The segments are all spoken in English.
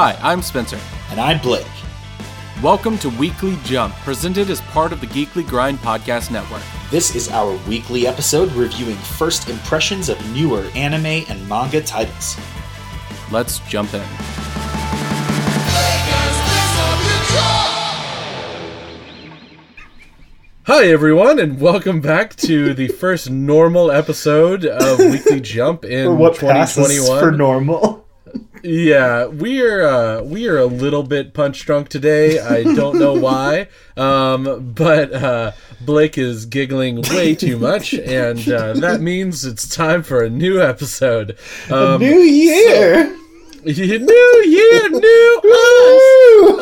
Hi, I'm Spencer. And I'm Blake. Welcome to Weekly Jump, presented as part of the Geekly Grind Podcast Network. This is our weekly episode reviewing first impressions of newer anime and manga titles. Let's jump in. Hi, everyone, and welcome back to the first normal episode of Weekly Jump in Or what 2021. passes for normal. Yeah, we are uh, we are a little bit punch drunk today. I don't know why, um, but uh, Blake is giggling way too much, and uh, that means it's time for a new episode. Um, New year! new year, new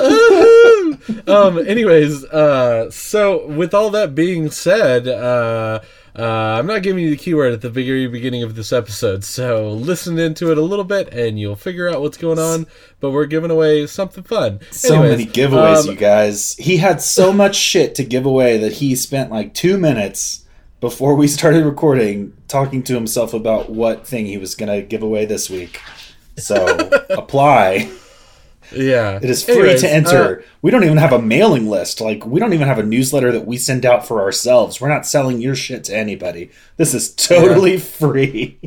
us. Um. Anyways, uh, so with all that being said, uh. Uh, I'm not giving you the keyword at the very beginning of this episode, so listen into it a little bit and you'll figure out what's going on. But we're giving away something fun. So Anyways, many giveaways, um, you guys. He had so much shit to give away that he spent like two minutes before we started recording talking to himself about what thing he was going to give away this week. So apply. Yeah, It is free Anyways, to uh, enter. we don't even have a mailing list. Like we don't even have a newsletter that we send out for ourselves. We're not selling your shit to anybody. This is totally free.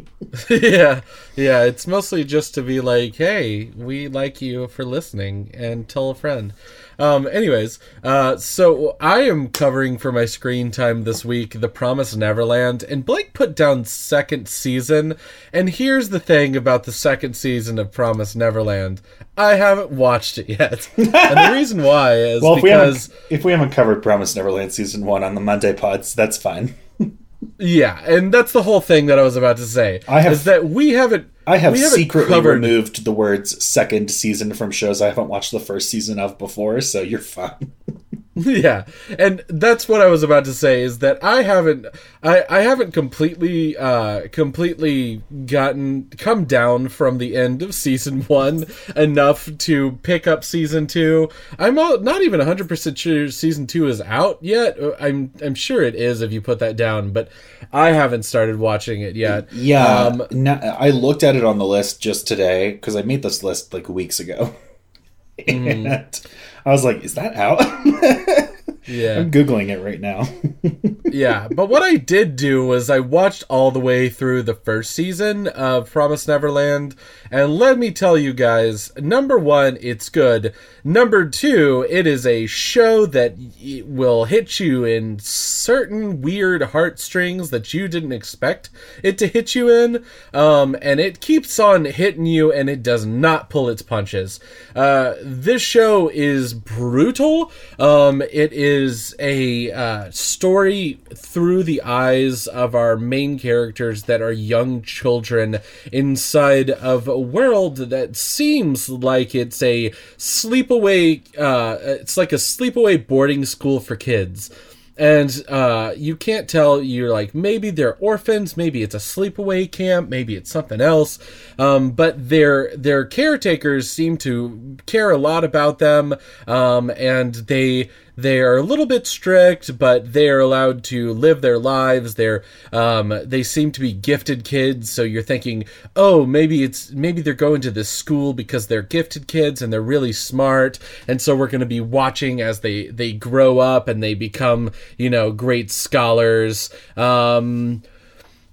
yeah, yeah. It's mostly just to be like, hey, we like you for listening, and tell a friend. Um, anyways, uh, so I am covering for my screen time this week The Promised Neverland, and Blake put down second season. And here's the thing about the second season of Promised Neverland: I haven't watched it yet, and the reason why is well, if we because. if we haven't covered Promise Neverland season one on the Monday pods, that's fine. Yeah, and that's the whole thing that I was about to say. I have- is that we haven't. I have haven't secretly covered- removed the words second season from shows I haven't watched the first season of before, so you're fine. yeah. And that's what i was about to say is that i haven't i i haven't completely uh completely gotten come down from the end of season one enough to pick up season two. I'm all, not even 100% sure season two is out yet. Uh, i'm i'm sure it is if you put that down but i haven't started watching it yet. Yeah, um no- I looked at it on the list just today because I made this list like weeks ago, Mm-hmm. and I was like, "Is that out?" yeah I'm googling it right now. yeah, but what I did do was I watched all the way through the first season of Promise Neverland, and let me tell you guys, number one, it's good. Number two, it is a show that will hit you in certain weird heartstrings that you didn't expect it to hit you in, um, and it keeps on hitting you, and it does not pull its punches. Uh, this show is brutal. Um, it is a uh, story through the eyes of our main characters that are young children inside of a world that seems like it's a sleepaway. Uh, it's like a sleepaway boarding school for kids and uh, you can't tell you're like maybe they're orphans maybe it's a sleepaway camp maybe it's something else um, but their their caretakers seem to care a lot about them um, and they they are a little bit strict but they are allowed to live their lives. They're um, they seem to be gifted kids so you're thinking oh maybe it's maybe they're going to this school because they're gifted kids and they're really smart and so we're going to be watching as they they grow up and they become you know great scholars. Um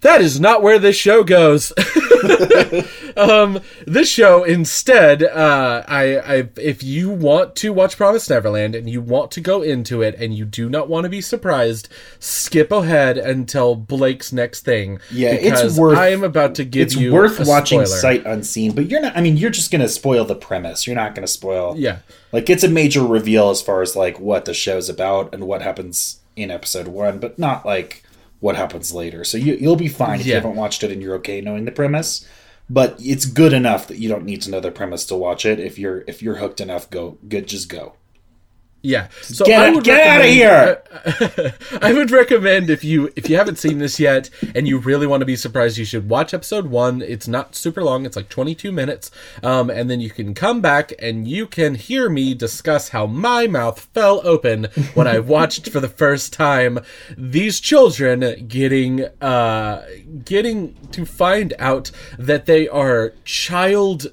that is not where this show goes. um, this show instead, uh, I, I, if you want to watch Promised Neverland and you want to go into it and you do not want to be surprised, skip ahead until Blake's next thing. Yeah, it's worth- I am about to give it's you worth a watching spoiler. sight unseen, but you're not. I mean, you're just gonna spoil the premise. You're not gonna spoil. Yeah. like it's a major reveal as far as like what the show's about and what happens in episode one, but not like what happens later. So you you'll be fine if you haven't watched it and you're okay knowing the premise. But it's good enough that you don't need to know the premise to watch it. If you're if you're hooked enough, go good. Just go. Yeah. So Get I out- would get outta recommend- I would recommend if you if you haven't seen this yet and you really want to be surprised, you should watch episode one. It's not super long; it's like twenty two minutes, um, and then you can come back and you can hear me discuss how my mouth fell open when I watched for the first time these children getting uh, getting to find out that they are child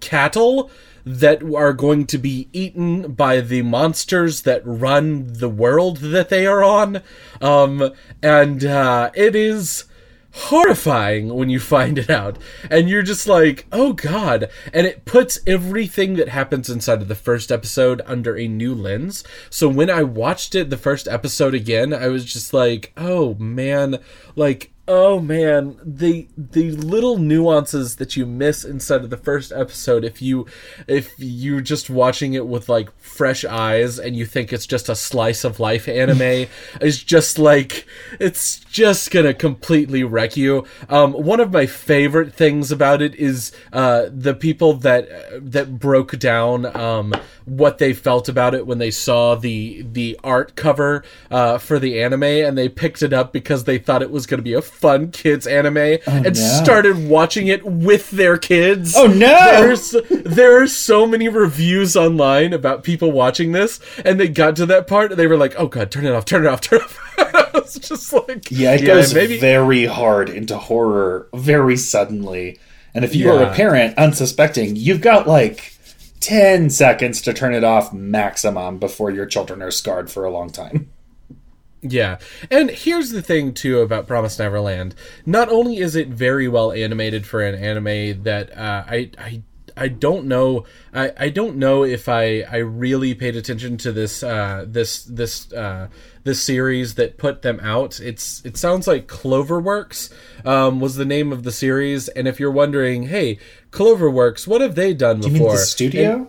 cattle that are going to be eaten by the monsters that run the world that they are on. Um, and uh, it is horrifying when you find it out. And you're just like, oh god. And it puts everything that happens inside of the first episode under a new lens. So when I watched it, the first episode again, I was just like, oh man, like Oh man, the the little nuances that you miss inside of the first episode if you if you're just watching it with like fresh eyes and you think it's just a slice of life anime is just like it's just gonna completely wreck you. Um, one of my favorite things about it is uh, the people that that broke down um, what they felt about it when they saw the the art cover uh, for the anime and they picked it up because they thought it was gonna be a fun kids anime oh, and no. started watching it with their kids. Oh no! There's there are so many reviews online about people watching this, and they got to that part and they were like, "Oh god, turn it off, turn it off, turn it off." it's just like yeah, it yeah, goes maybe... very hard into horror very suddenly. And if you yeah. are a parent unsuspecting, you've got like 10 seconds to turn it off maximum before your children are scarred for a long time. Yeah. And here's the thing too about Promise Neverland. Not only is it very well animated for an anime that uh, I I I don't know I, I don't know if I, I really paid attention to this uh, this this uh, this series that put them out. It's it sounds like Cloverworks um, was the name of the series, and if you're wondering, hey, Cloverworks, what have they done Do before? the studio. And,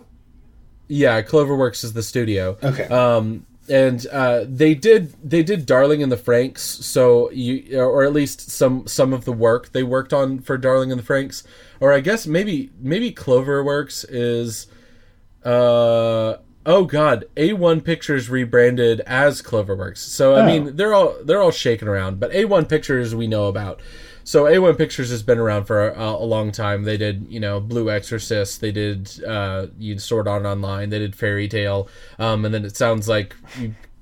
yeah, Cloverworks is the studio. Okay. Um, and uh, they did they did Darling in the Franxx, so you or at least some some of the work they worked on for Darling in the Franxx, or I guess maybe maybe Cloverworks is, uh oh god, A1 Pictures rebranded as Cloverworks. So I oh. mean they're all they're all shaking around, but A1 Pictures we know about. So A1 Pictures has been around for a, a, long time. They did, you know, Blue Exorcist. They did uh, you Sword Art Online. They did Fairy Tail, Um, and then it sounds like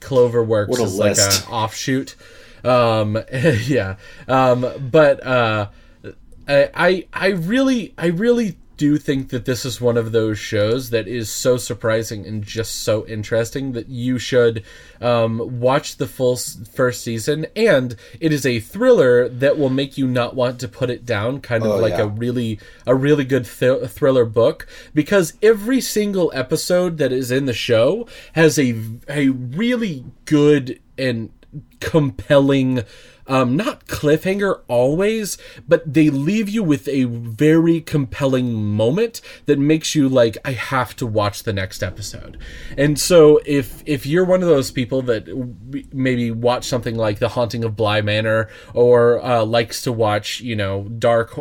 Cloverworks is list. like an offshoot. Um, yeah. Um, but uh, I I really I really do think that this is one of those shows that is so surprising and just so interesting that you should um, watch the full first season. And it is a thriller that will make you not want to put it down, kind of oh, like yeah. a really a really good th- thriller book. Because every single episode that is in the show has a a really good and compelling um, not cliffhanger always, but they leave you with a very compelling moment that makes you like, I have to watch the next episode. And so if if you're one of those people that maybe watch something like The Haunting of Bly Manor or uh, likes to watch, you know, dark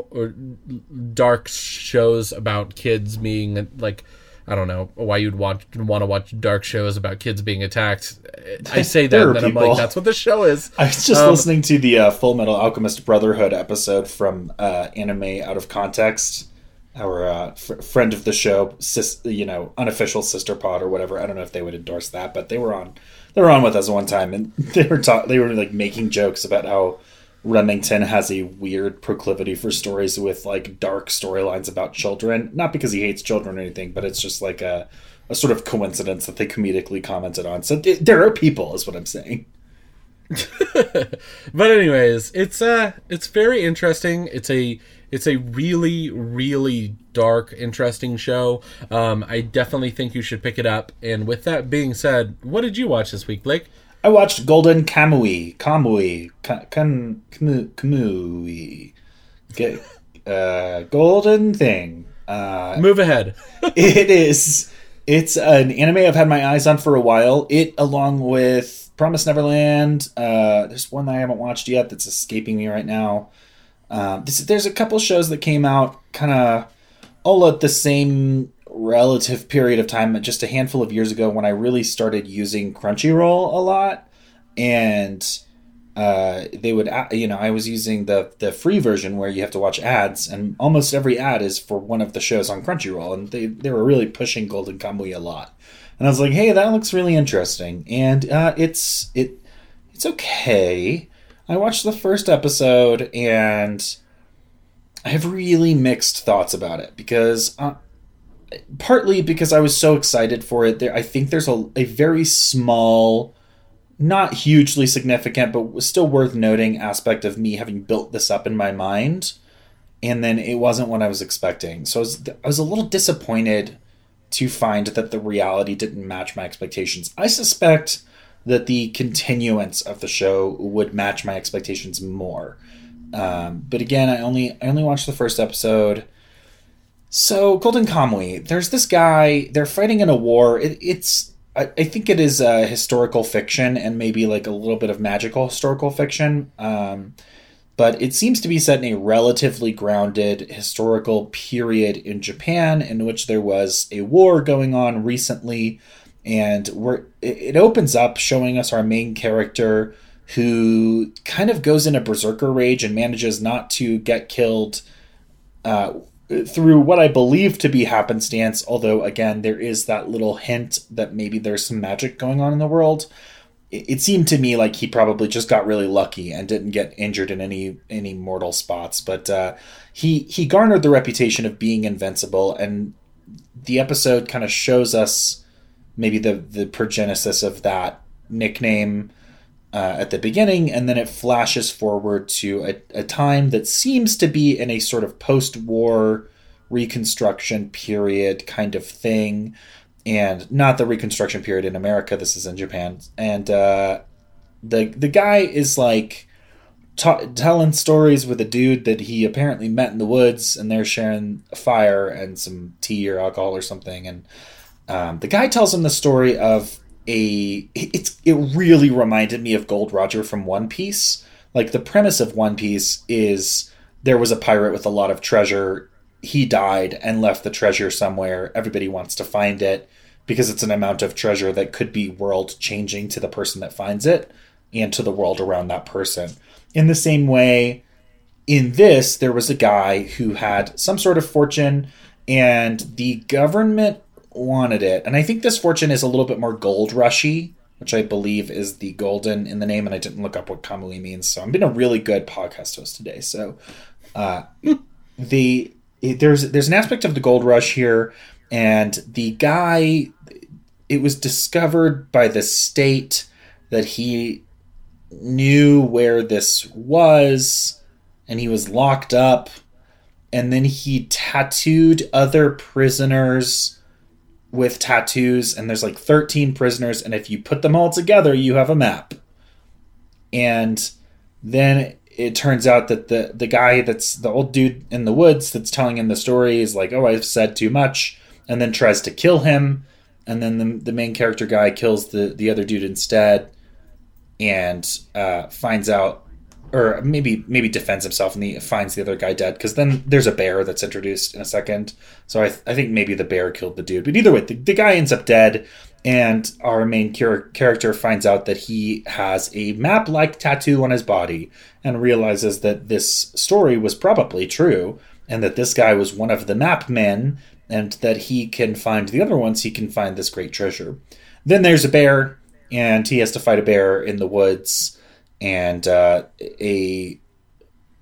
dark shows about kids being like I don't know why you'd want want to watch dark shows about kids being attacked. I say that, and then I'm like, that's what the show is. I was just um, listening to the uh, Full Metal Alchemist Brotherhood episode from uh, Anime Out of Context. Our uh, f- friend of the show, sis, you know, unofficial sister pod or whatever. I don't know if they would endorse that, but they were on. They were on with us one time, and they were ta- They were like making jokes about how Remington has a weird proclivity for stories with like dark storylines about children. Not because he hates children or anything, but it's just like a, a sort of coincidence that they comedically commented on. So th- there are people, is what I'm saying. but anyways, it's uh it's very interesting. It's a it's a really really dark interesting show. Um I definitely think you should pick it up. And with that being said, what did you watch this week, Blake? I watched Golden Kamuy, Kamuy, Kan Kamuy, get uh, Golden Thing. Uh, Move ahead. it is. It's an anime I've had my eyes on for a while. It, along with Promise Neverland. Uh, there's one that I haven't watched yet that's escaping me right now. Uh, this, there's a couple shows that came out kind of all at the same relative period of time, just a handful of years ago, when I really started using Crunchyroll a lot, and uh, they would, you know, I was using the the free version where you have to watch ads, and almost every ad is for one of the shows on Crunchyroll, and they they were really pushing Golden Kamuy a lot, and I was like, hey, that looks really interesting, and uh, it's it it's okay. I watched the first episode and I have really mixed thoughts about it because uh, partly because I was so excited for it. There, I think there's a, a very small, not hugely significant, but still worth noting aspect of me having built this up in my mind, and then it wasn't what I was expecting. So I was, I was a little disappointed to find that the reality didn't match my expectations. I suspect that the continuance of the show would match my expectations more. Um, but again, I only I only watched the first episode. So Golden Kamuy, there's this guy. They're fighting in a war. It, it's I, I, think it is a historical fiction and maybe like a little bit of magical historical fiction. Um, but it seems to be set in a relatively grounded historical period in Japan in which there was a war going on recently, and we're, it opens up showing us our main character who kind of goes in a berserker rage and manages not to get killed uh, through what I believe to be happenstance, although again, there is that little hint that maybe there's some magic going on in the world. It, seemed to me like he probably just got really lucky and didn't get injured in any any mortal spots, but uh, he he garnered the reputation of being invincible, and the episode kind of shows us maybe the the progenesis of that nickname uh, at the beginning, and then it flashes forward to a, a time that seems to be in a sort of post war reconstruction period kind of thing. And not the reconstruction period in America, this is in Japan. And uh, the, the guy is like t- telling stories with a dude that he apparently met in the woods, and they're sharing a fire and some tea or alcohol or something. And um, the guy tells him the story of a it's it really reminded me of Gold Roger from One Piece. Like the premise of One Piece is there was a pirate with a lot of treasure. He died and left the treasure somewhere. Everybody wants to find it because it's an amount of treasure that could be world changing to the person that finds it and to the world around that person. In the same way, in this, there was a guy who had some sort of fortune, and the government wanted it. And I think this fortune is a little bit more gold rushy, which I believe is the golden in the name. And I didn't look up what Kamuy means. So I'm being a really good podcast host today. So uh, the there's there's an aspect of the gold rush here, and the guy it was discovered by the state that he knew where this was and he was locked up and then he tattooed other prisoners with tattoos, and there's like 13 prisoners, and if you put them all together, you have a map. And then it turns out that the the guy that's the old dude in the woods that's telling him the story is like, "Oh, I've said too much," and then tries to kill him, and then the the main character guy kills the the other dude instead, and uh, finds out or maybe maybe defends himself and he finds the other guy dead because then there's a bear that's introduced in a second. So I, th- I think maybe the bear killed the dude. But either way the, the guy ends up dead and our main char- character finds out that he has a map like tattoo on his body and realizes that this story was probably true and that this guy was one of the map men and that he can find the other ones he can find this great treasure. Then there's a bear and he has to fight a bear in the woods and uh, a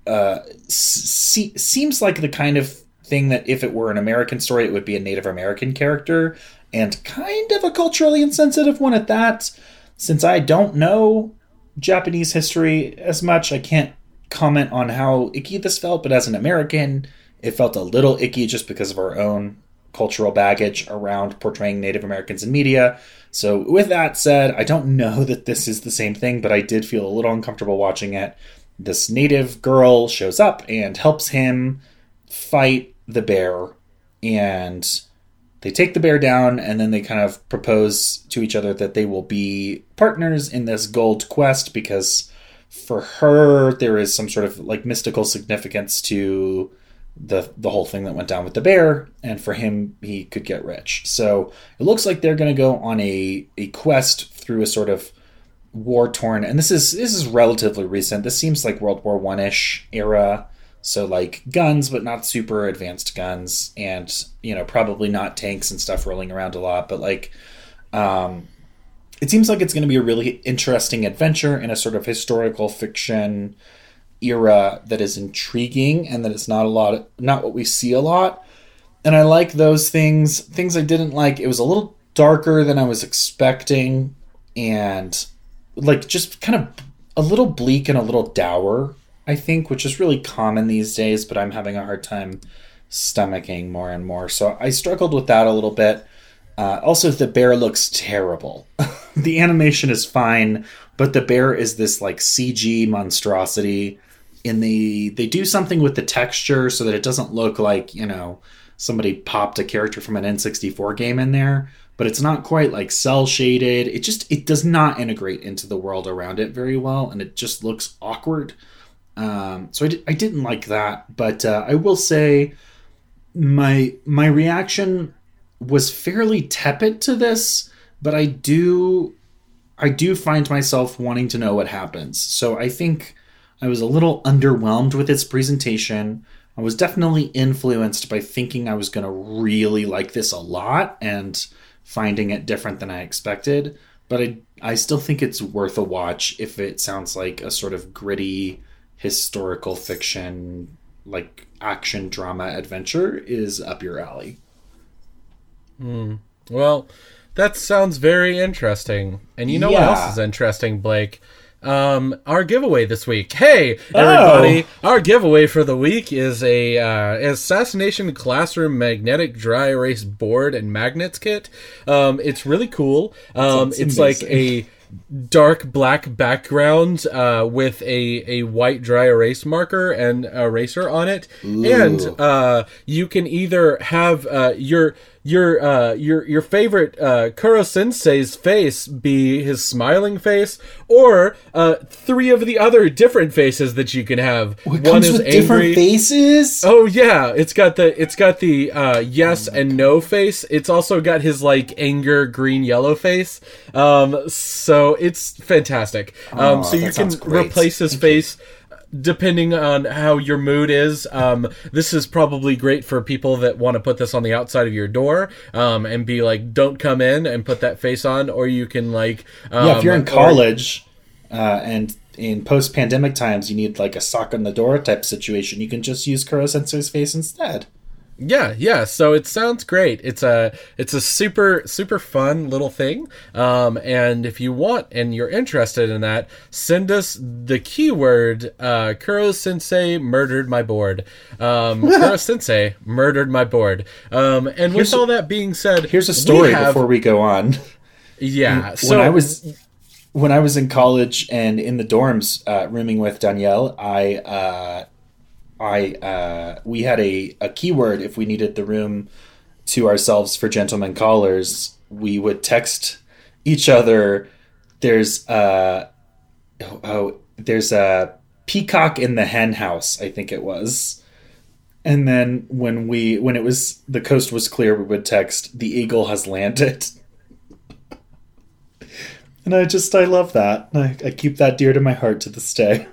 uh, se- seems like the kind of thing that if it were an American story, it would be a Native American character, and kind of a culturally insensitive one at that. Since I don't know Japanese history as much, I can't comment on how icky this felt, but as an American, it felt a little icky just because of our own cultural baggage around portraying Native Americans in media. So, with that said, I don't know that this is the same thing, but I did feel a little uncomfortable watching it. This native girl shows up and helps him fight the bear, and they take the bear down, and then they kind of propose to each other that they will be partners in this gold quest because for her, there is some sort of like mystical significance to the the whole thing that went down with the bear and for him he could get rich. So it looks like they're going to go on a a quest through a sort of war torn and this is this is relatively recent. This seems like world war one ish era. So like guns but not super advanced guns and you know probably not tanks and stuff rolling around a lot but like um it seems like it's going to be a really interesting adventure in a sort of historical fiction era that is intriguing and that it's not a lot not what we see a lot and I like those things. Things I didn't like, it was a little darker than I was expecting, and like just kind of a little bleak and a little dour, I think, which is really common these days, but I'm having a hard time stomaching more and more. So I struggled with that a little bit. Uh, also, the bear looks terrible. the animation is fine, but the bear is this like CG monstrosity. In the they do something with the texture so that it doesn't look like you know somebody popped a character from an N64 game in there, but it's not quite like cell shaded. It just it does not integrate into the world around it very well, and it just looks awkward. Um, so I, di- I didn't like that, but uh, I will say my my reaction was fairly tepid to this, but I do I do find myself wanting to know what happens. So I think I was a little underwhelmed with its presentation. I was definitely influenced by thinking I was going to really like this a lot and finding it different than I expected. But I, I still think it's worth a watch if it sounds like a sort of gritty historical fiction, like action drama adventure is up your alley. Hmm. Well, that sounds very interesting. And you know what else is interesting, Blake? Um, our giveaway this week. Hey, everybody! Our giveaway for the week is a uh, Assassination Classroom Magnetic Dry Erase Board and Magnets kit. Um, it's really cool. Um, it's like a dark black background uh, with a, a white dry erase marker and eraser on it and uh, you can either have uh, your your uh, your your favorite uh, Koro Sensei's face be his smiling face, or uh, three of the other different faces that you can have. It comes with different faces. Oh yeah, it's got the it's got the uh, yes and no face. It's also got his like anger green yellow face. Um, so it's fantastic. Um, Aw, so you can replace his face depending on how your mood is. Um, this is probably great for people that want to put this on the outside of your door um, and be like, "Don't come in," and put that face on. Or you can like, um, yeah, if you're in or- college uh, and in post-pandemic times, you need like a sock on the door type situation. You can just use Koro Sensei's face instead. Yeah, yeah. So it sounds great. It's a it's a super super fun little thing. Um, and if you want and you're interested in that, send us the keyword uh, Koro Sensei murdered my board. Um, Koro Sensei murdered my board. Um, and Here's with all that being said, Here's a story we have- before we go on. yeah. So when I was when I was in college and in the dorms uh, rooming with Danielle, I uh, I uh, we had a, a keyword if we needed the room to ourselves for gentlemen callers. We would text each other. There's uh oh, oh there's a peacock in the hen house. I think it was. And then when we when it was the coast was clear, we would text the eagle has landed. And I just I love that. I, I keep that dear to my heart to this day.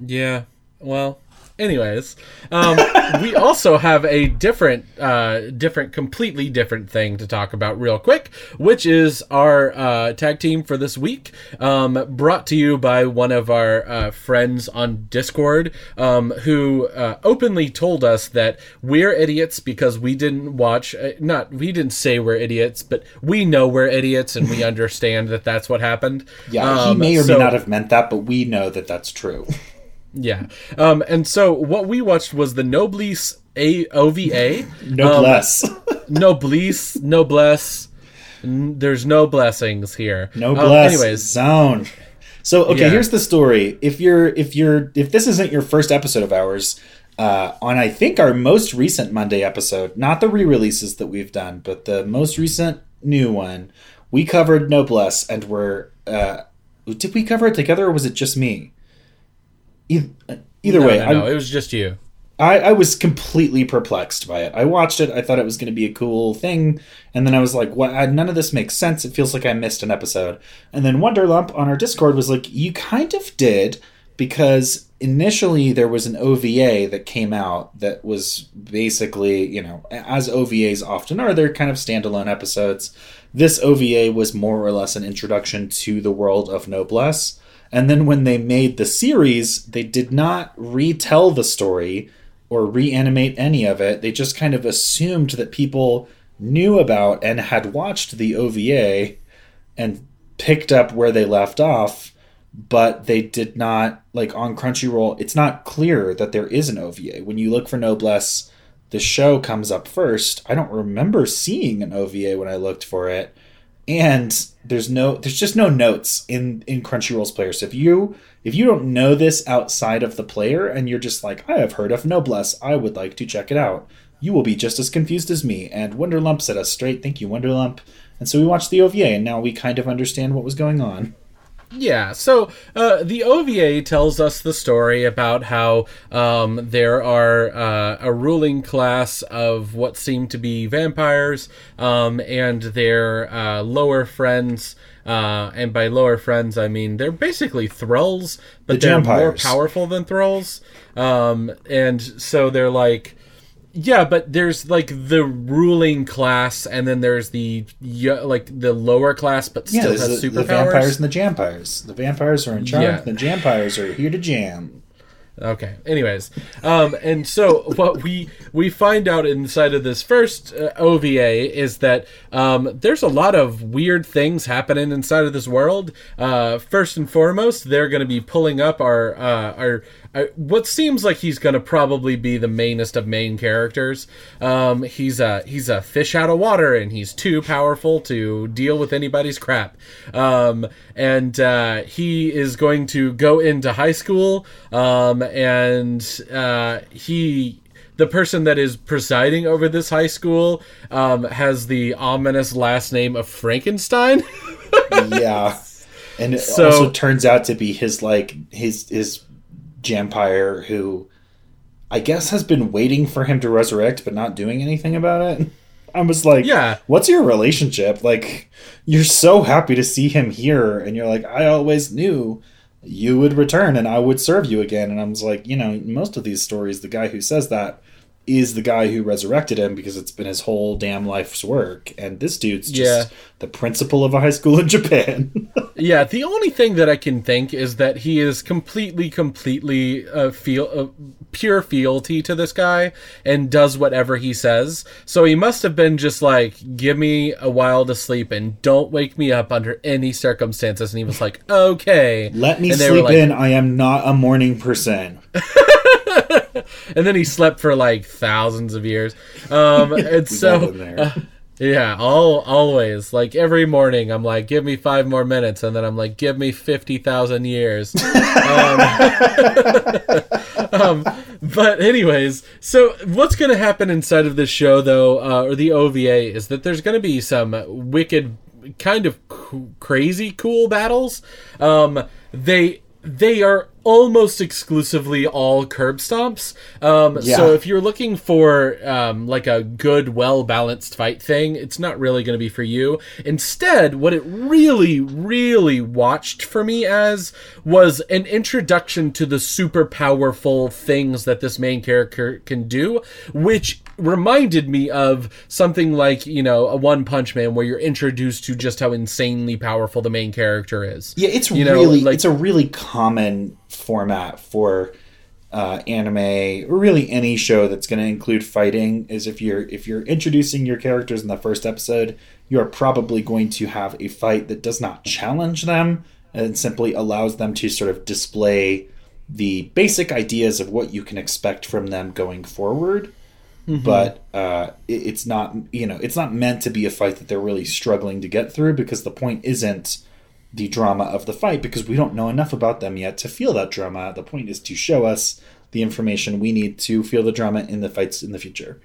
Yeah. Well, anyways, um, we also have a different, uh, different, completely different thing to talk about real quick, which is our uh, tag team for this week, um, brought to you by one of our uh, friends on Discord, um, who uh, openly told us that we're idiots because we didn't watch. Uh, not we didn't say we're idiots, but we know we're idiots and we understand that that's what happened. Yeah, he Um, may or so- may not have meant that, but we know that that's true. Yeah. Um, and so what we watched was the Noblesse A OVA. No Um, bless. Noblesse, noblesse. N- There's no blessings here. No Um, bless. anyways, zone. So okay, Yeah. here's the story. If you're if you're if this isn't your first episode of ours, uh, on I think our most recent Monday episode, not the re-releases that we've done, but the most recent new one, we covered Noblesse, and we're uh, did we cover it together or was it just me? Uh, either, either no, way, no, no, it was just you. I, I was completely perplexed by it. I watched it. I thought it was going to be a cool thing, and then I was like, "What? I, uh, none of this makes sense. It feels like I missed an episode." And then Wonderlump on our Discord was like, "You kind of did, because initially there was an OVA that came out that was basically, you know, as OVAs often are, they're kind of standalone episodes. This OVA was more or less an introduction to the world of Noblesse." And then when they made the series, they did not retell the story or reanimate any of it. They just kind of assumed that people knew about and had watched the OVA and picked up where they left off, but they did not like on Crunchyroll. It's not clear that there is an OVA. When you look for Noblesse, the show comes up first. I don't remember seeing an OVA when I looked for it. And there's no there's just no notes in in Crunchyroll's player. So if you if you don't know this outside of the player and you're just like, I have heard of Noblesse, I would like to check it out, you will be just as confused as me. And Wonderlump set us straight. Thank you, Wonderlump. And so we watched the OVA, and now we kind of understand what was going on. Yeah, so uh, the OVA tells us the story about how um, there are uh, a ruling class of what seem to be vampires um, and their uh, lower friends. Uh, and by lower friends, I mean they're basically thralls, but The they're more powerful than thralls. Um, and so they're like yeah, but there's like the ruling class, and then there's the like the lower class, but Yeah, still has the, superpowers. the vampires and the Jampires. The vampires are in charge. Yeah. The Jampires are here to jam. Okay. Anyways, um, and so what we we find out inside of this first uh, OVA is that um, there's a lot of weird things happening inside of this world. Uh, first and foremost, they're going to be pulling up our uh, our. What seems like he's going to probably be the mainest of main characters. Um, he's a he's a fish out of water, and he's too powerful to deal with anybody's crap. Um, and uh, he is going to go into high school, um, and uh, he the person that is presiding over this high school um, has the ominous last name of Frankenstein. yeah. And it So- also turns out to be his like his his Jampire who I guess has been waiting for him to resurrect but not doing anything about it. I was like, Yeah. what's your relationship? Like you're so happy to see him here and you're like, I always knew you would return and I would serve you again. And I was like, you know, most of these stories, the guy who says that is the guy who resurrected him because it's been his whole damn life's work. And this dude's just Yeah. the principal of a high school in Japan. Yeah, the only thing that I can think is that he is completely, completely uh, feel uh, pure fealty to this guy and does whatever he says. So he must have been just like, "Give me a while to sleep and don't wake me up under any circumstances." And he was like, "Okay." Let me and they were sleep like- in. I am not a morning person. And then he slept for like thousands of years. Um, and so. there. Yeah, all always like every morning. I'm like, give me five more minutes, and then I'm like, give me fifty thousand years. um, um, but anyways, so what's going to happen inside of this show, though, uh, or the OVA, is that there's going to be some wicked, kind of c- crazy, cool battles. Um, they they are almost exclusively all curb stomps. Um, Yeah. So if you're looking for um, like a good, well balanced fight thing, it's not really going to be for you. Instead, what it really, really watched for me as was an introduction to the super powerful things that this main character can do, which reminded me of something like you know a One Punch Man, where you're introduced to just how insanely powerful the main character is. Yeah, it's You know, really like- it's a really common format for uh, anime or really any show that's going to include fighting. Is if you're if you're introducing your characters in the first episode, you are probably going to have a fight that does not challenge them and simply allows them to sort of display the basic ideas of what you can expect from them going forward. But uh, it, it's not, you know, it's not meant to be a fight that they're really struggling to get through because the point isn't the drama of the fight because we don't know enough about them yet to feel that drama. The point is to show us the information we need to feel the drama in the fights in the future.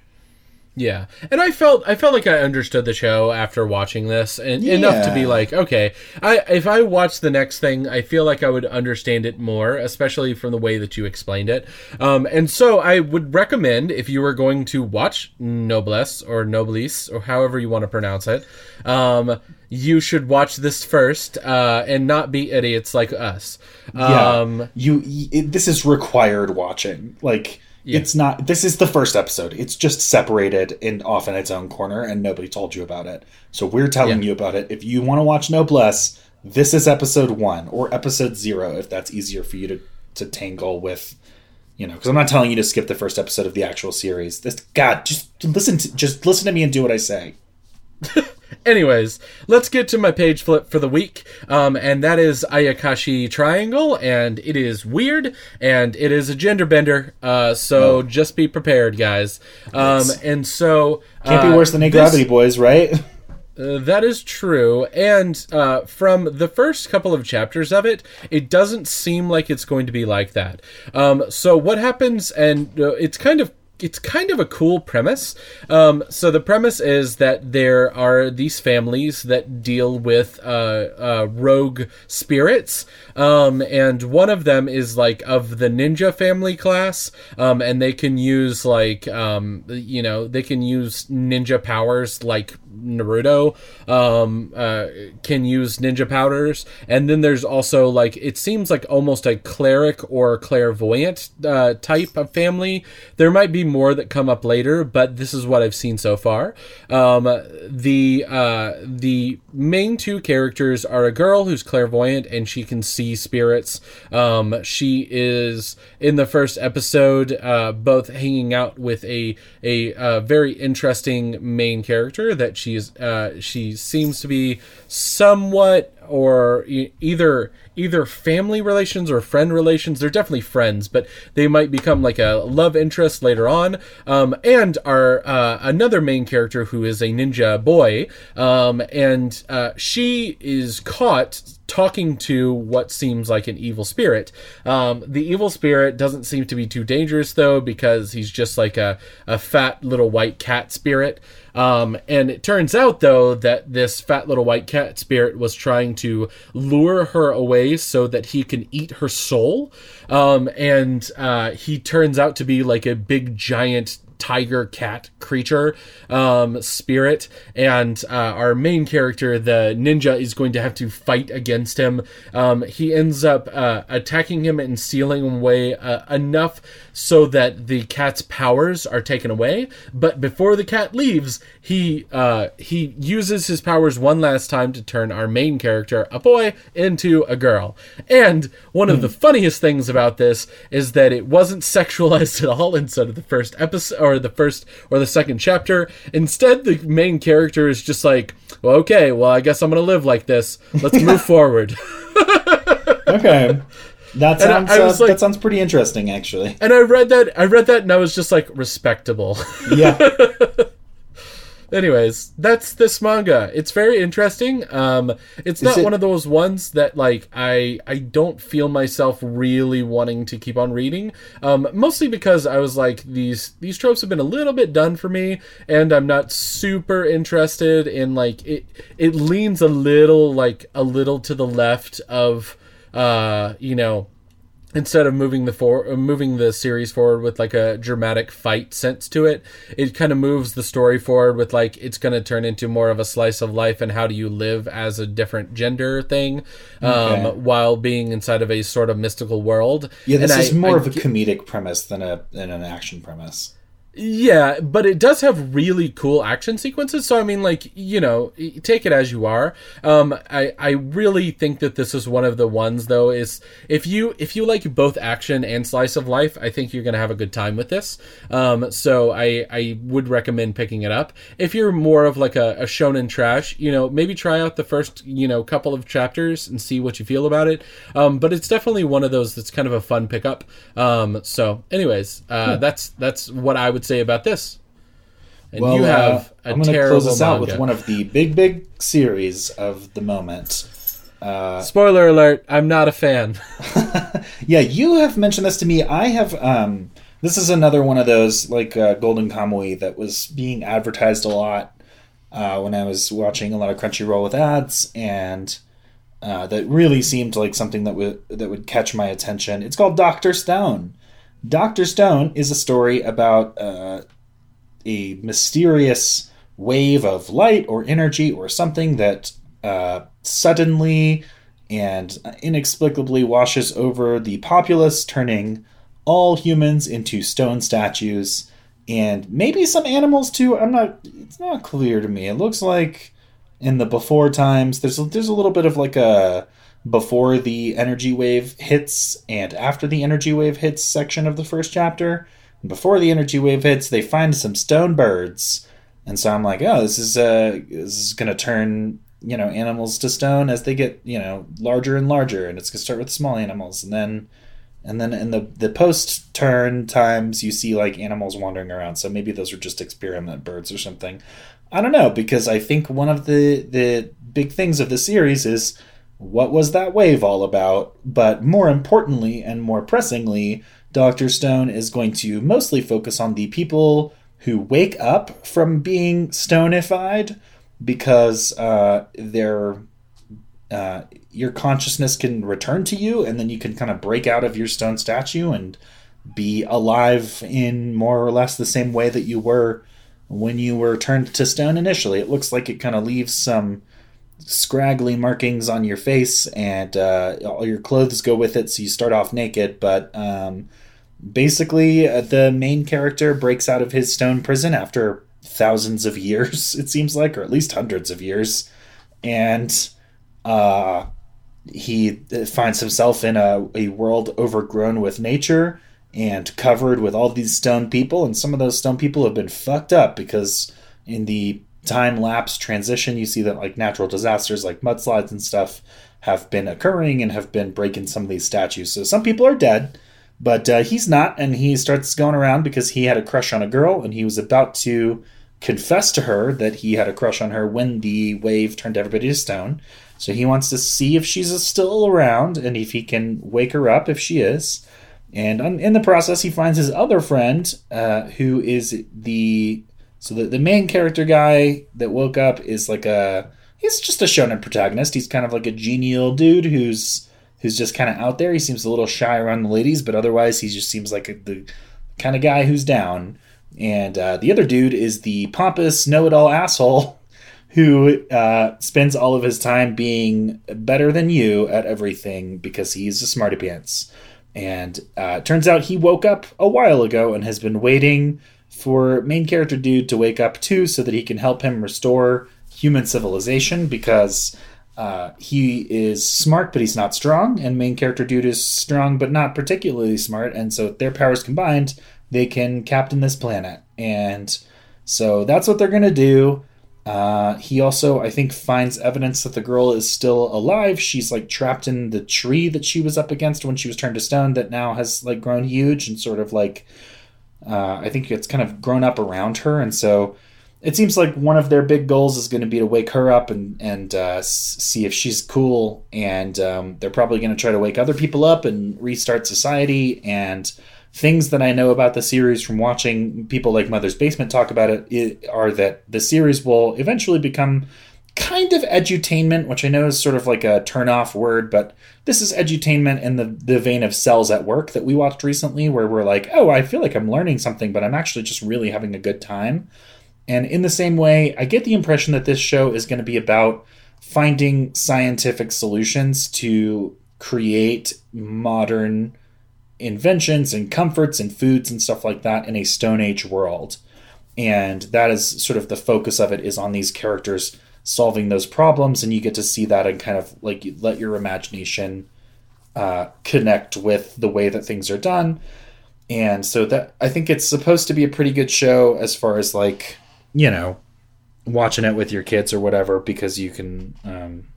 Yeah, and I felt I felt like I understood the show after watching this, and enough to be like, okay, I if I watch the next thing, I feel like I would understand it more, especially from the way that you explained it. Um, and so I would recommend if you were going to watch Noblesse or Noblesse or however you want to pronounce it, um, you should watch this first uh, and not be idiots like us. Um, you, it, this is required watching. Like it's not. This is the first episode. It's just separated and off in its own corner, and nobody told you about it. So we're telling Yeah. you about it. If you want to watch Noblesse, this is episode one or episode zero, if that's easier for you to to tangle with. you know, because I'm not telling you to skip the first episode of the actual series. This God, just listen to just listen to me and do what I say. Anyways, let's get to my page flip for the week, um, and that is Ayakashi Triangle, and it is weird, and it is a gender bender, uh, so oh. just be prepared, guys. Um, and so can't be worse than a uh, Gravity Boys, right? Uh, that is true. And uh, from the first couple of chapters of it, it doesn't seem like it's going to be like that. Um, so what happens, and uh, it's kind of it's kind of a cool premise. Um, so the premise is that there are these families that deal with uh, uh, rogue spirits, um, and one of them is like of the ninja family class, um, and they can use like um, you know they can use ninja powers like Naruto um, uh, can use ninja powders, and then there's also like it seems like almost a cleric or clairvoyant uh, type of family. There might be more that come up later, but this is what I've seen so far. Um, the uh, the main two characters are a girl who's clairvoyant and she can see spirits. Um, she is in the first episode uh, both hanging out with a a, uh, very interesting main character that she's uh, she seems to be somewhat or either either family relations or friend relations. They're definitely friends, but they might become like a love interest later on. Um, and our uh, another main character who is a ninja boy, um, and uh, she is caught talking to what seems like an evil spirit. Um, the evil spirit doesn't seem to be too dangerous though, because he's just like a, a fat little white cat spirit. Um, and it turns out, though, that this fat little white cat spirit was trying to lure her away so that he can eat her soul. Um, and uh, he turns out to be like a big giant tiger cat creature um, spirit, and uh, our main character, the ninja, is going to have to fight against him. Um, he ends up uh, attacking him and sealing him away uh, enough so that the cat's powers are taken away. But before the cat leaves, he uh, he uses his powers one last time to turn our main character, a boy, into a girl. And one of the hmm. funniest things about this is that it wasn't sexualized at all instead of the first episode or the first or the second chapter. Instead, the main character is just like, well, okay, well, I guess I'm gonna live like this. Let's move forward. okay. That sounds uh, like, that sounds pretty interesting, actually. And I read that I read that and I was just like respectable. Yeah. anyways, that's this manga. It's very interesting. Um, it's not it... one of those ones that like I I don't feel myself really wanting to keep on reading. Um, mostly because I was like these these tropes have been a little bit done for me, and I'm not super interested in like it. It leans a little like a little to the left of uh you know instead of moving the for uh, moving the series forward with like a dramatic fight sense to it it kind of moves the story forward with like it's going to turn into more of a slice of life and how do you live as a different gender thing um, okay. while being inside of a sort of mystical world yeah this and is I, more I, of a comedic premise than a than an action premise yeah, but it does have really cool action sequences. So I mean, like you know, take it as you are. Um, I I really think that this is one of the ones though. Is if you if you like both action and slice of life, I think you're gonna have a good time with this. Um, so I I would recommend picking it up. If you're more of like a, a shonen trash, you know, maybe try out the first you know couple of chapters and see what you feel about it. Um, but it's definitely one of those that's kind of a fun pickup. Um, so anyways, uh, hmm. that's that's what I would would say about this. And well, you have uh, a I'm going to close this manga. out with one of the big, big series of the moment. Uh, Spoiler alert: I'm not a fan. yeah, you have mentioned this to me. I have. Um, this is another one of those like uh, Golden Kamuy that was being advertised a lot uh, when I was watching a lot of Crunchyroll with ads, and uh, that really seemed like something that would that would catch my attention. It's called Doctor Stone. Doctor Stone is a story about uh, a mysterious wave of light or energy or something that uh, suddenly and inexplicably washes over the populace, turning all humans into stone statues and maybe some animals too. I'm not. It's not clear to me. It looks like in the before times there's there's a little bit of like a before the energy wave hits and after the energy wave hits section of the first chapter. Before the energy wave hits, they find some stone birds. And so I'm like, oh, this is uh this is gonna turn, you know, animals to stone as they get, you know, larger and larger, and it's gonna start with small animals, and then and then in the the post turn times you see like animals wandering around. So maybe those are just experiment birds or something. I don't know, because I think one of the the big things of the series is what was that wave all about? But more importantly and more pressingly, Dr. Stone is going to mostly focus on the people who wake up from being stonified because uh, their uh, your consciousness can return to you, and then you can kind of break out of your stone statue and be alive in more or less the same way that you were when you were turned to stone initially. It looks like it kind of leaves some scraggly markings on your face, and uh, all your clothes go with it, so you start off naked. But um, basically, uh, the main character breaks out of his stone prison after thousands of years, it seems like, or at least hundreds of years, and uh, he finds himself in a, a world overgrown with nature and covered with all these stone people, and some of those stone people have been fucked up because in the time lapse transition, you see that like natural disasters like mudslides and stuff have been occurring and have been breaking some of these statues. So some people are dead, but uh, he's not, and he starts going around because he had a crush on a girl, and he was about to confess to her that he had a crush on her when the wave turned everybody to stone. So he wants to see if she's still around and if he can wake her up if she is. And in the process, he finds his other friend, uh, who is the so the, the main character guy that woke up is like a he's just a shonen protagonist. He's kind of like a genial dude who's who's just kind of out there. He seems a little shy around the ladies, but otherwise he just seems like a, the kind of guy who's down. And uh, the other dude is the pompous, know-it-all asshole who uh, spends all of his time being better than you at everything because he's a smarty pants. And uh, turns out he woke up a while ago and has been waiting for main character dude to wake up too so that he can help him restore human civilization because uh, he is smart but he's not strong and main character dude is strong but not particularly smart and so their powers combined they can captain this planet and so that's what they're to do uh, he also, I think, finds evidence that the girl is still alive. She's like trapped in the tree that she was up against when she was turned to stone, that now has like grown huge and sort of like, uh, I think it's kind of grown up around her. And so it seems like one of their big goals is going to be to wake her up and and uh, see if she's cool. And um, they're probably going to try to wake other people up and restart society. And things that I know about the series from watching people like Mother's Basement talk about it, it are that the series will eventually become kind of edutainment, which I know is sort of like a turn-off word, but this is edutainment in the, the vein of Cells at Work that we watched recently, where we're like, oh, I feel like I'm learning something, but I'm actually just really having a good time. And in the same way, I get the impression that this show is going to be about finding scientific solutions to create modern inventions and comforts and foods and stuff like that in a Stone Age world. And that is sort of the focus of it is on these characters solving those problems, and you get to see that and kind of like let your imagination uh, connect with the way that things are done. And so that I think it's supposed to be a pretty good show as far as like you know watching it with your kids or whatever because you can um,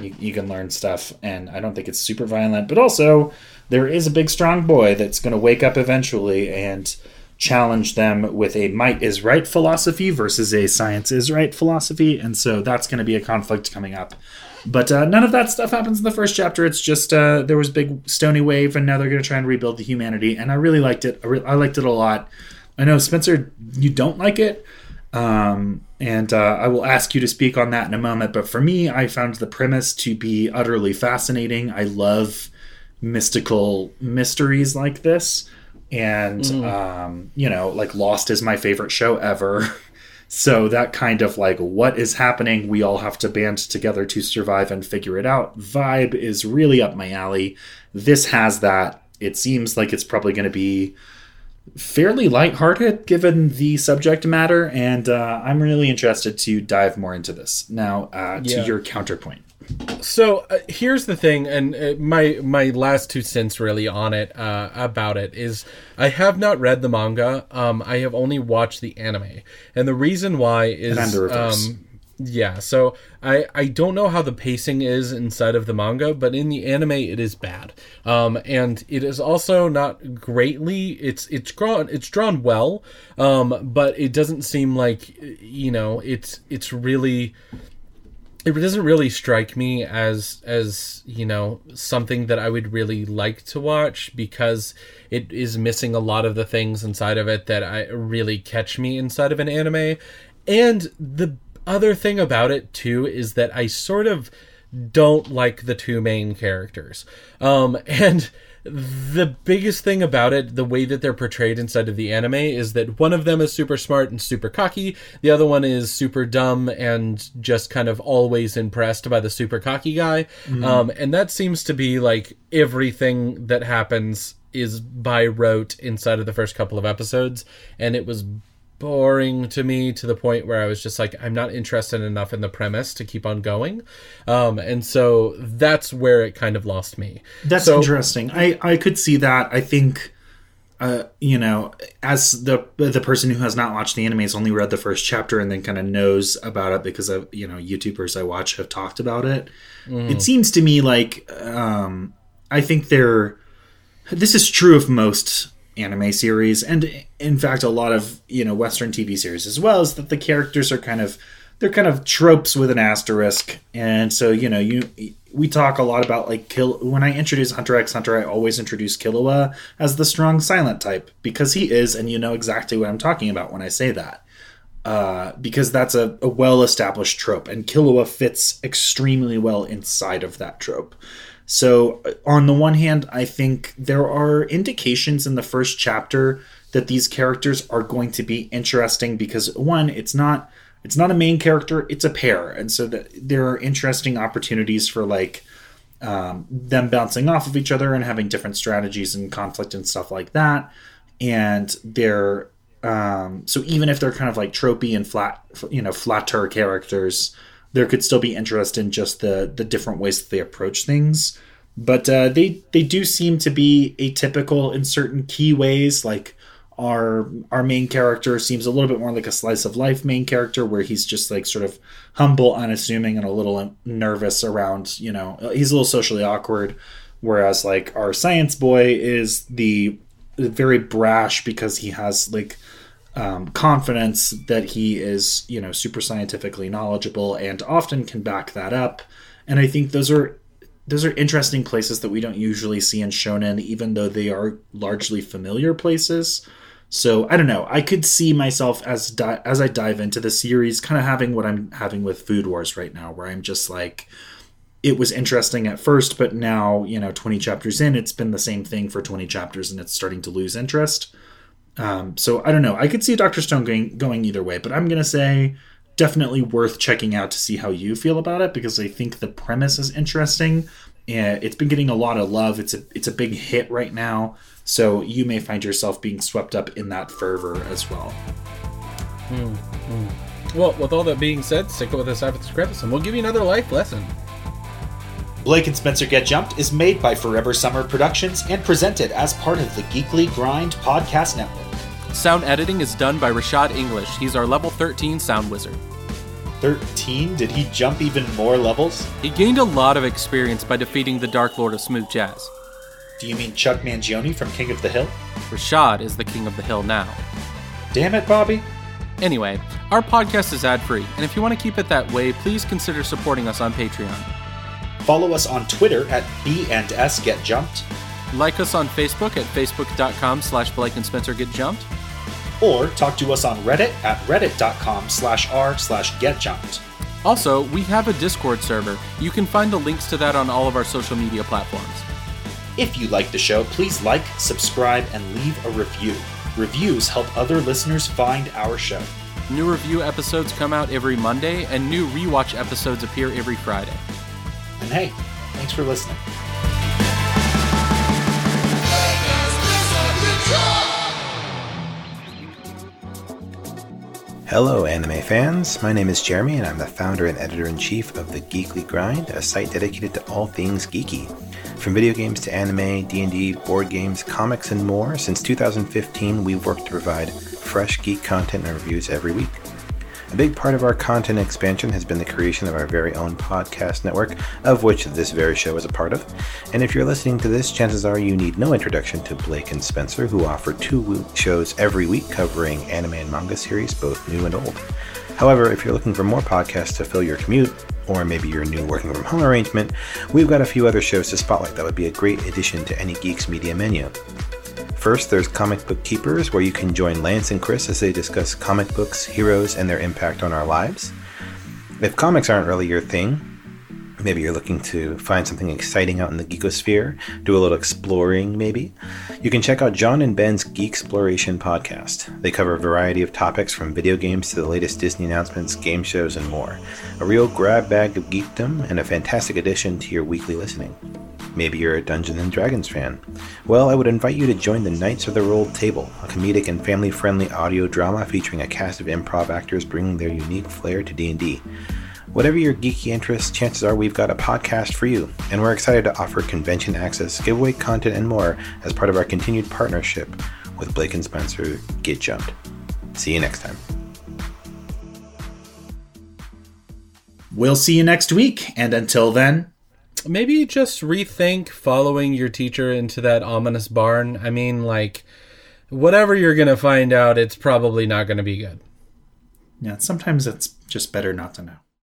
you, you can learn stuff and i don't think it's super violent but also there is a big strong boy that's going to wake up eventually and challenge them with a might is right philosophy versus a science is right philosophy and so that's going to be a conflict coming up but uh, none of that stuff happens in the first chapter it's just uh, there was big stony wave and now they're going to try and rebuild the humanity and i really liked it I, re- I liked it a lot i know spencer you don't like it um, and uh, I will ask you to speak on that in a moment. But for me, I found the premise to be utterly fascinating. I love mystical mysteries like this. And, mm. um, you know, like Lost is my favorite show ever. so that kind of like, what is happening? We all have to band together to survive and figure it out vibe is really up my alley. This has that. It seems like it's probably going to be fairly lighthearted given the subject matter, and uh, I'm really interested to dive more into this. Now, uh, to yeah. your counterpoint. So uh, here's the thing, and uh, my my last two cents really on it uh, about it is I have not read the manga. Um, I have only watched the anime, and the reason why is um, yeah. So I I don't know how the pacing is inside of the manga, but in the anime it is bad. Um, and it is also not greatly. It's it's drawn it's drawn well, um, but it doesn't seem like you know it's it's really it doesn't really strike me as as you know something that I would really like to watch because it is missing a lot of the things inside of it that I really catch me inside of an anime. And the other thing about it too is that I sort of don't like the two main characters. Um and the biggest thing about it, the way that they're portrayed inside of the anime, is that one of them is super smart and super cocky. The other one is super dumb and just kind of always impressed by the super cocky guy. Um, and that seems to be like everything that happens is by rote inside of the first couple of episodes. And it was boring to me to the point where I was just like, I'm not interested enough in the premise to keep on going. Um, and so that's where it kind of lost me. That's So- interesting. I I could see that. I think uh you know, as the the person who has not watched the anime has only read the first chapter and then kind of knows about it because of, you know, YouTubers I watch have talked about it. It seems to me like um I think they're this is true of most anime series and in fact a lot of you know western tv series as well is that the characters are kind of they're kind of tropes with an asterisk and so you know you we talk a lot about like kill when i introduce hunter x hunter i always introduce killua as the strong silent type because he is and you know exactly what i'm talking about when i say that uh, because that's a, a well established trope, and Killua fits extremely well inside of that trope. So, uh, on the one hand, I think there are indications in the first chapter that these characters are going to be interesting because one, it's not it's not a main character, it's a pair, and so that there are interesting opportunities for like um, them bouncing off of each other and having different strategies and conflict and stuff like that. And they're um, so even if they're kind of like tropey and flat, you know, flatter characters, there could still be interest in just the the different ways that they approach things. But uh, they they do seem to be atypical in certain key ways. Like our our main character seems a little bit more like a slice of life main character, where he's just like sort of humble, unassuming, and a little nervous around. You know, he's a little socially awkward. Whereas like our science boy is the very brash because he has like um, confidence that he is you know super scientifically knowledgeable and often can back that up. And i think those are those are interesting places that we don't usually see in shonen even though they are largely familiar places. So i don't know. I could see myself as di- as i dive into the series kind of having what i'm having with food wars right now where i'm just like it was interesting at first but now you know 20 chapters in it's been the same thing for 20 chapters and it's starting to lose interest um, so I don't know. I could see Doctor Stone going going either way, but I'm gonna say definitely worth checking out to see how you feel about it because I think the premise is interesting. And it's been getting a lot of love. It's a it's a big hit right now. So you may find yourself being swept up in that fervor as well. Well, with all that being said, stick with us after this credits, and we'll give you another life lesson. Blake and Spencer Get Jumped is made by Forever Summer Productions and presented as part of the Geekly Grind podcast network. Sound editing is done by Rashad English. He's our level 13 sound wizard. 13? Did he jump even more levels? He gained a lot of experience by defeating the Dark Lord of Smooth Jazz. Do you mean Chuck Mangione from King of the Hill? Rashad is the king of the hill now. Damn it, Bobby. Anyway, our podcast is ad free, and if you want to keep it that way, please consider supporting us on Patreon. Follow us on Twitter at B and S Get Jumped, Like us on Facebook at facebook.com slash Blake and Spencer Get Jumped. Or talk to us on Reddit at reddit.com slash r slash get jumped. Also, we have a Discord server. You can find the links to that on all of our social media platforms. If you like the show, please like, subscribe, and leave a review. Reviews help other listeners find our show. New review episodes come out every Monday, and new rewatch episodes appear every Friday. And hey, thanks for listening. Hello, anime fans. My name is Jeremy, and I'm the founder and editor in chief of the Geekly Grind, a site dedicated to all things geeky. From video games to anime, D&D, board games, comics, and more, since 2015, we've worked to provide fresh geek content and reviews every week. A big part of our content expansion has been the creation of our very own podcast network, of which this very show is a part of. And if you're listening to this, chances are you need no introduction to Blake and Spencer, who offer two shows every week covering anime and manga series, both new and old. However, if you're looking for more podcasts to fill your commute, or maybe your new working from home arrangement, we've got a few other shows to spotlight that would be a great addition to any Geeks Media menu. First, there's Comic Book Keepers, where you can join Lance and Chris as they discuss comic books, heroes, and their impact on our lives. If comics aren't really your thing, maybe you're looking to find something exciting out in the geekosphere, do a little exploring maybe, you can check out John and Ben's Geek Exploration podcast. They cover a variety of topics from video games to the latest Disney announcements, game shows, and more. A real grab bag of geekdom and a fantastic addition to your weekly listening. Maybe you're a Dungeons and Dragons fan. Well, I would invite you to join the Knights of the Rolled Table, a comedic and family-friendly audio drama featuring a cast of improv actors bringing their unique flair to D&D. Whatever your geeky interests, chances are we've got a podcast for you, and we're excited to offer convention access, giveaway content, and more as part of our continued partnership with Blake and Spencer Get Jumped. See you next time. We'll see you next week, and until then, maybe just rethink following your teacher into that ominous barn. I mean, like, whatever you're going to find out, it's probably not going to be good. Yeah, sometimes it's just better not to know.